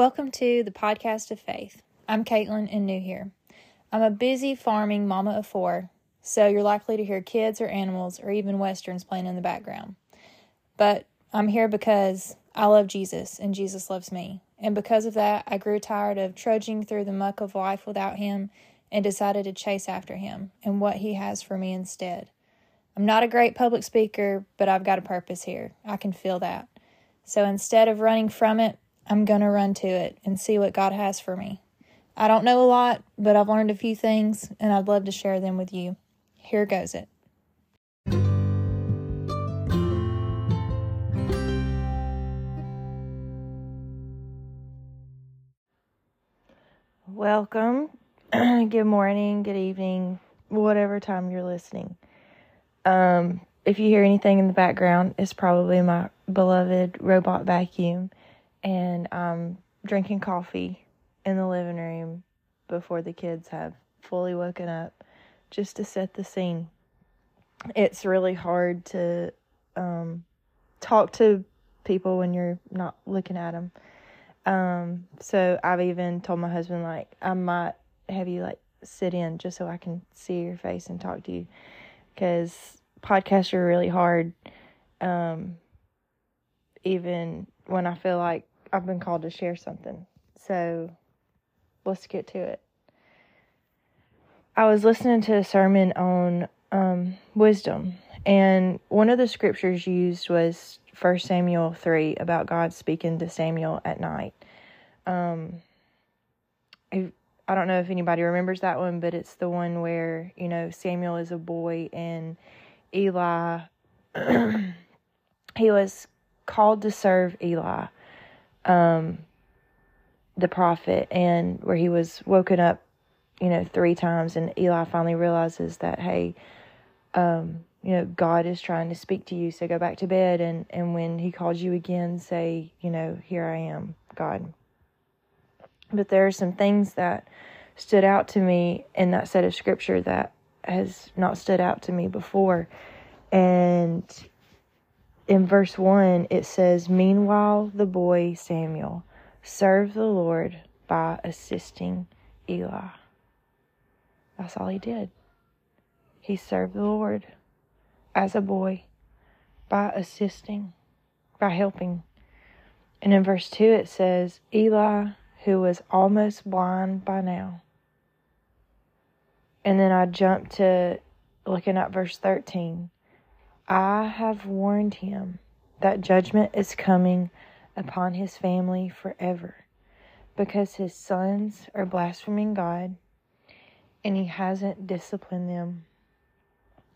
Welcome to the podcast of faith. I'm Caitlin and new here. I'm a busy farming mama of four, so you're likely to hear kids or animals or even westerns playing in the background. But I'm here because I love Jesus and Jesus loves me. And because of that, I grew tired of trudging through the muck of life without him and decided to chase after him and what he has for me instead. I'm not a great public speaker, but I've got a purpose here. I can feel that. So instead of running from it, I'm going to run to it and see what God has for me. I don't know a lot, but I've learned a few things and I'd love to share them with you. Here goes it. Welcome. good morning, good evening, whatever time you're listening. Um, if you hear anything in the background, it's probably my beloved robot vacuum and I'm drinking coffee in the living room before the kids have fully woken up just to set the scene. It's really hard to um, talk to people when you're not looking at them. Um, so I've even told my husband, like, I might have you, like, sit in just so I can see your face and talk to you. Because podcasts are really hard. Um, even when I feel like I've been called to share something. So let's get to it. I was listening to a sermon on um, wisdom, and one of the scriptures used was 1 Samuel 3 about God speaking to Samuel at night. Um, I don't know if anybody remembers that one, but it's the one where, you know, Samuel is a boy and Eli, he was called to serve Eli um, the prophet, and where he was woken up, you know, three times, and Eli finally realizes that, hey, um, you know, God is trying to speak to you, so go back to bed, and and when He calls you again, say, you know, here I am, God. But there are some things that stood out to me in that set of scripture that has not stood out to me before, and in verse 1, it says, Meanwhile, the boy Samuel served the Lord by assisting Eli. That's all he did. He served the Lord as a boy by assisting, by helping. And in verse 2, it says, Eli, who was almost blind by now. And then I jump to looking at verse 13. I have warned him that judgment is coming upon his family forever because his sons are blaspheming God and he hasn't disciplined them.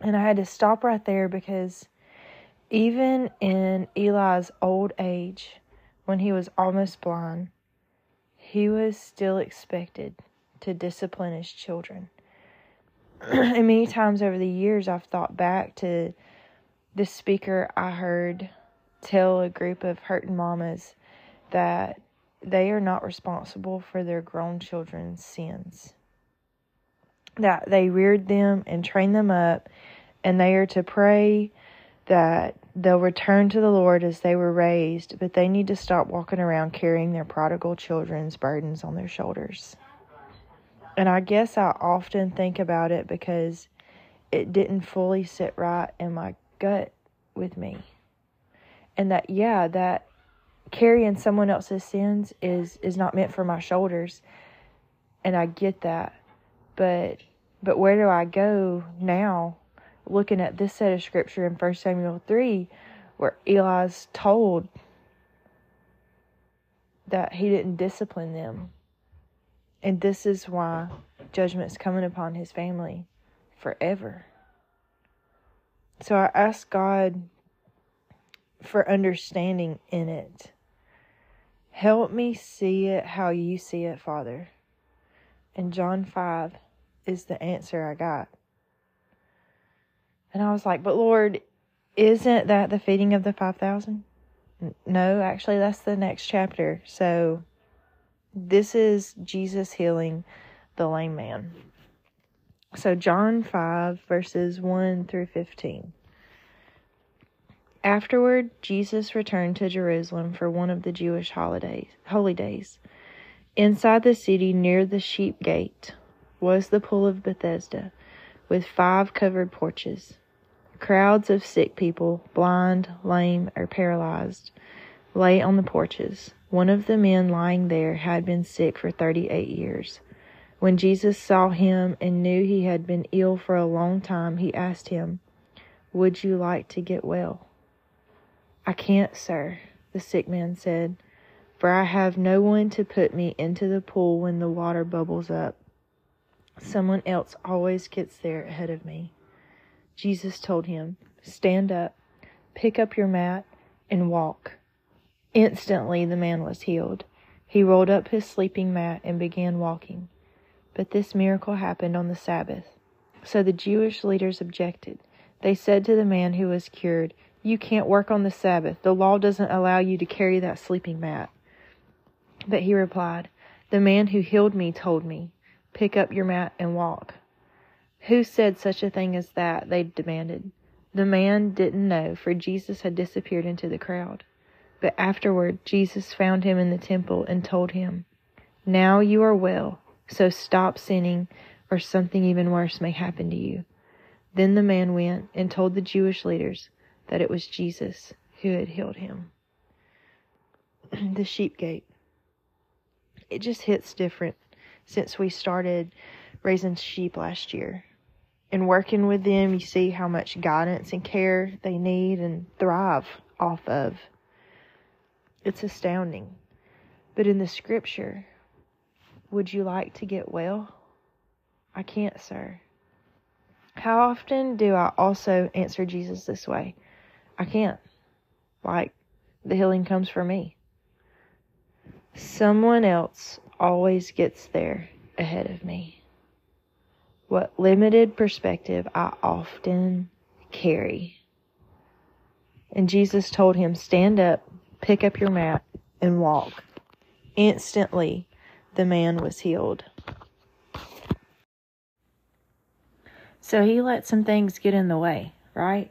And I had to stop right there because even in Eli's old age, when he was almost blind, he was still expected to discipline his children. and many times over the years, I've thought back to this speaker I heard tell a group of hurting mamas that they are not responsible for their grown children's sins. That they reared them and trained them up, and they are to pray that they'll return to the Lord as they were raised, but they need to stop walking around carrying their prodigal children's burdens on their shoulders. And I guess I often think about it because it didn't fully sit right in my gut with me. And that yeah, that carrying someone else's sins is is not meant for my shoulders. And I get that. But but where do I go now looking at this set of scripture in 1 Samuel 3 where Eli's told that he didn't discipline them. And this is why judgment's coming upon his family forever. So I ask God for understanding in it. Help me see it how you see it, Father. And John 5 is the answer I got. And I was like, but Lord, isn't that the feeding of the 5,000? No, actually, that's the next chapter. So this is Jesus healing the lame man. So, John 5, verses 1 through 15. Afterward, Jesus returned to Jerusalem for one of the Jewish holidays, holy days. Inside the city, near the sheep gate, was the pool of Bethesda, with five covered porches. Crowds of sick people, blind, lame, or paralyzed, lay on the porches. One of the men lying there had been sick for thirty eight years. When Jesus saw him and knew he had been ill for a long time, he asked him, Would you like to get well? I can't, sir, the sick man said, for I have no one to put me into the pool when the water bubbles up. Someone else always gets there ahead of me. Jesus told him, Stand up, pick up your mat, and walk. Instantly the man was healed. He rolled up his sleeping mat and began walking. But this miracle happened on the Sabbath. So the Jewish leaders objected. They said to the man who was cured, You can't work on the Sabbath. The law doesn't allow you to carry that sleeping mat. But he replied, The man who healed me told me, Pick up your mat and walk. Who said such a thing as that? They demanded. The man didn't know, for Jesus had disappeared into the crowd. But afterward, Jesus found him in the temple and told him, Now you are well, so stop sinning, or something even worse may happen to you. Then the man went and told the Jewish leaders that it was Jesus who had healed him. the sheep gate. It just hits different since we started raising sheep last year and working with them, you see how much guidance and care they need and thrive off of. It's astounding. But in the scripture, would you like to get well? I can't, sir. How often do I also answer Jesus this way? I can't. Like, the healing comes for me. Someone else always gets there ahead of me what limited perspective I often carry. And Jesus told him, Stand up, pick up your mat, and walk. Instantly, the man was healed. So he let some things get in the way, right?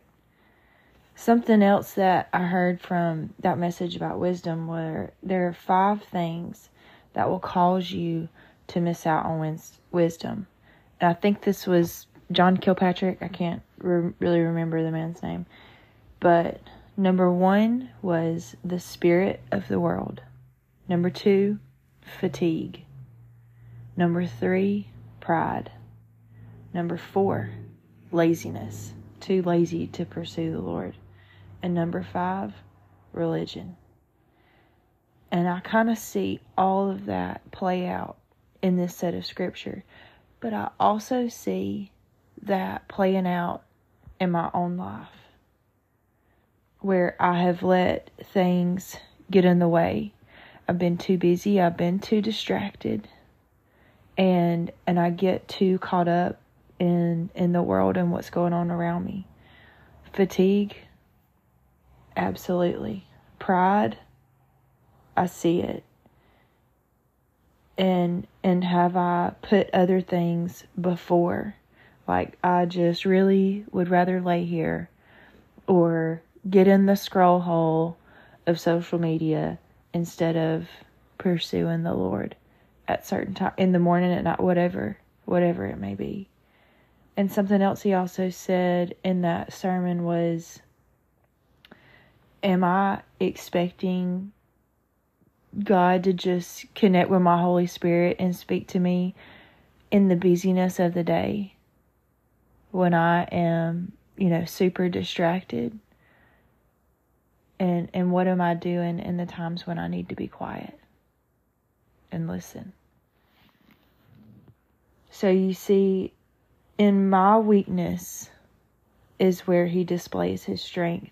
Something else that I heard from that message about wisdom were there are five things that will cause you to miss out on wisdom. And I think this was John Kilpatrick. I can't re- really remember the man's name. But number one was the spirit of the world. Number two, fatigue. Number three, pride. Number four, laziness. Too lazy to pursue the Lord. And number five, religion. And I kind of see all of that play out in this set of scripture. But I also see that playing out in my own life where I have let things get in the way. I've been too busy, I've been too distracted, and and I get too caught up in in the world and what's going on around me. Fatigue absolutely. Pride I see it and and have I put other things before like I just really would rather lay here or get in the scroll hole of social media instead of pursuing the Lord at certain time in the morning at night whatever whatever it may be and something else he also said in that sermon was am I expecting God to just connect with my Holy Spirit and speak to me in the busyness of the day when I am, you know, super distracted. And and what am I doing in the times when I need to be quiet and listen? So you see in my weakness is where he displays his strength.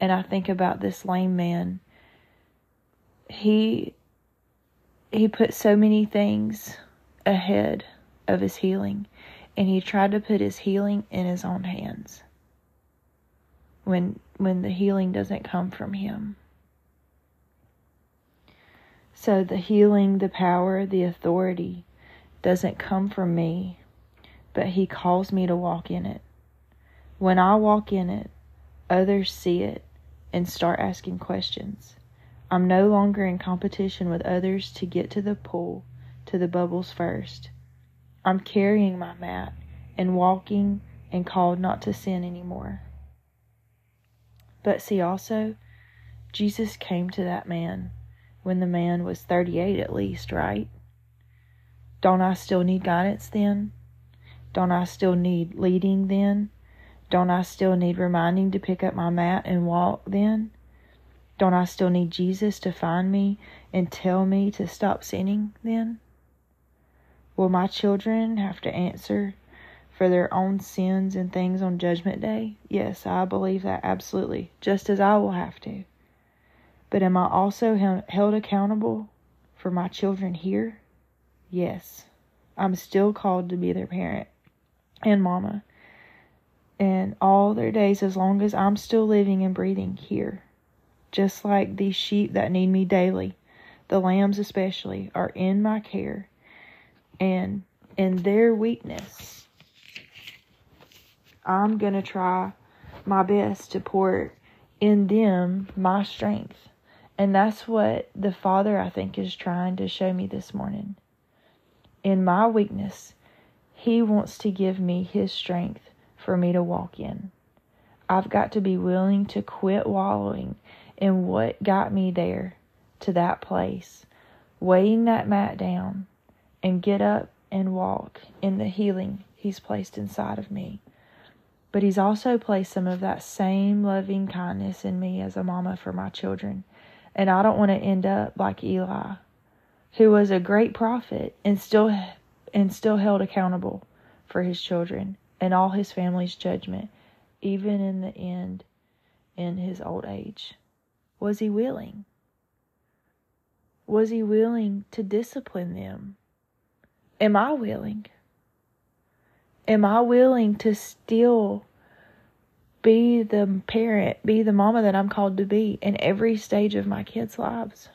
And I think about this lame man he he put so many things ahead of his healing and he tried to put his healing in his own hands when when the healing doesn't come from him so the healing the power the authority doesn't come from me but he calls me to walk in it when i walk in it others see it and start asking questions I'm no longer in competition with others to get to the pool, to the bubbles first. I'm carrying my mat and walking and called not to sin anymore. But see also, Jesus came to that man when the man was 38 at least, right? Don't I still need guidance then? Don't I still need leading then? Don't I still need reminding to pick up my mat and walk then? Don't I still need Jesus to find me and tell me to stop sinning then? Will my children have to answer for their own sins and things on Judgment Day? Yes, I believe that absolutely, just as I will have to. But am I also held accountable for my children here? Yes, I'm still called to be their parent and mama. And all their days, as long as I'm still living and breathing here just like these sheep that need me daily, the lambs especially, are in my care. And in their weakness, I'm going to try my best to pour in them my strength. And that's what the Father, I think, is trying to show me this morning. In my weakness, He wants to give me His strength for me to walk in. I've got to be willing to quit wallowing in what got me there to that place, weighing that mat down and get up and walk in the healing He's placed inside of me. But He's also placed some of that same loving kindness in me as a mama for my children. And I don't want to end up like Eli, who was a great prophet and still and still held accountable for his children and all his family's judgment, even in the end in his old age. Was he willing? Was he willing to discipline them? Am I willing? Am I willing to still be the parent, be the mama that I'm called to be in every stage of my kids' lives?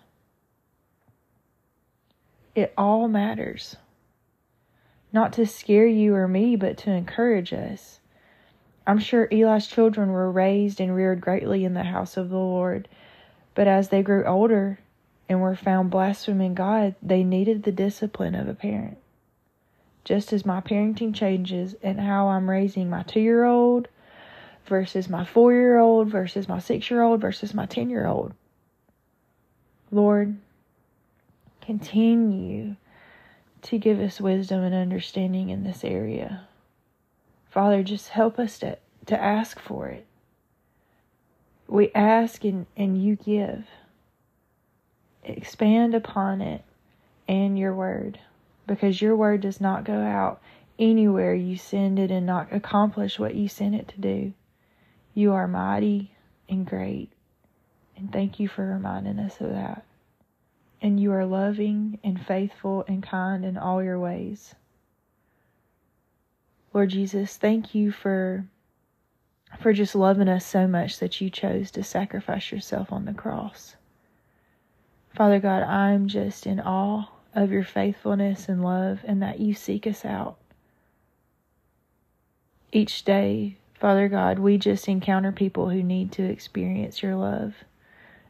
It all matters. Not to scare you or me, but to encourage us. I'm sure Eli's children were raised and reared greatly in the house of the Lord but as they grew older and were found blaspheming God, they needed the discipline of a parent. Just as my parenting changes and how I'm raising my two year old versus my four year old versus my six year old versus my 10 year old. Lord, continue to give us wisdom and understanding in this area. Father, just help us to, to ask for it. We ask and, and you give. Expand upon it and your word because your word does not go out anywhere you send it and not accomplish what you sent it to do. You are mighty and great. And thank you for reminding us of that. And you are loving and faithful and kind in all your ways. Lord Jesus, thank you for for just loving us so much that you chose to sacrifice yourself on the cross. Father God, I'm just in awe of your faithfulness and love and that you seek us out. Each day, Father God, we just encounter people who need to experience your love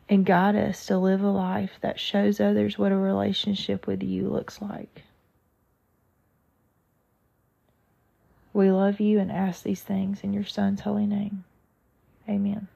and guide us to live a life that shows others what a relationship with you looks like. We love you and ask these things in your Son's holy name. Amen.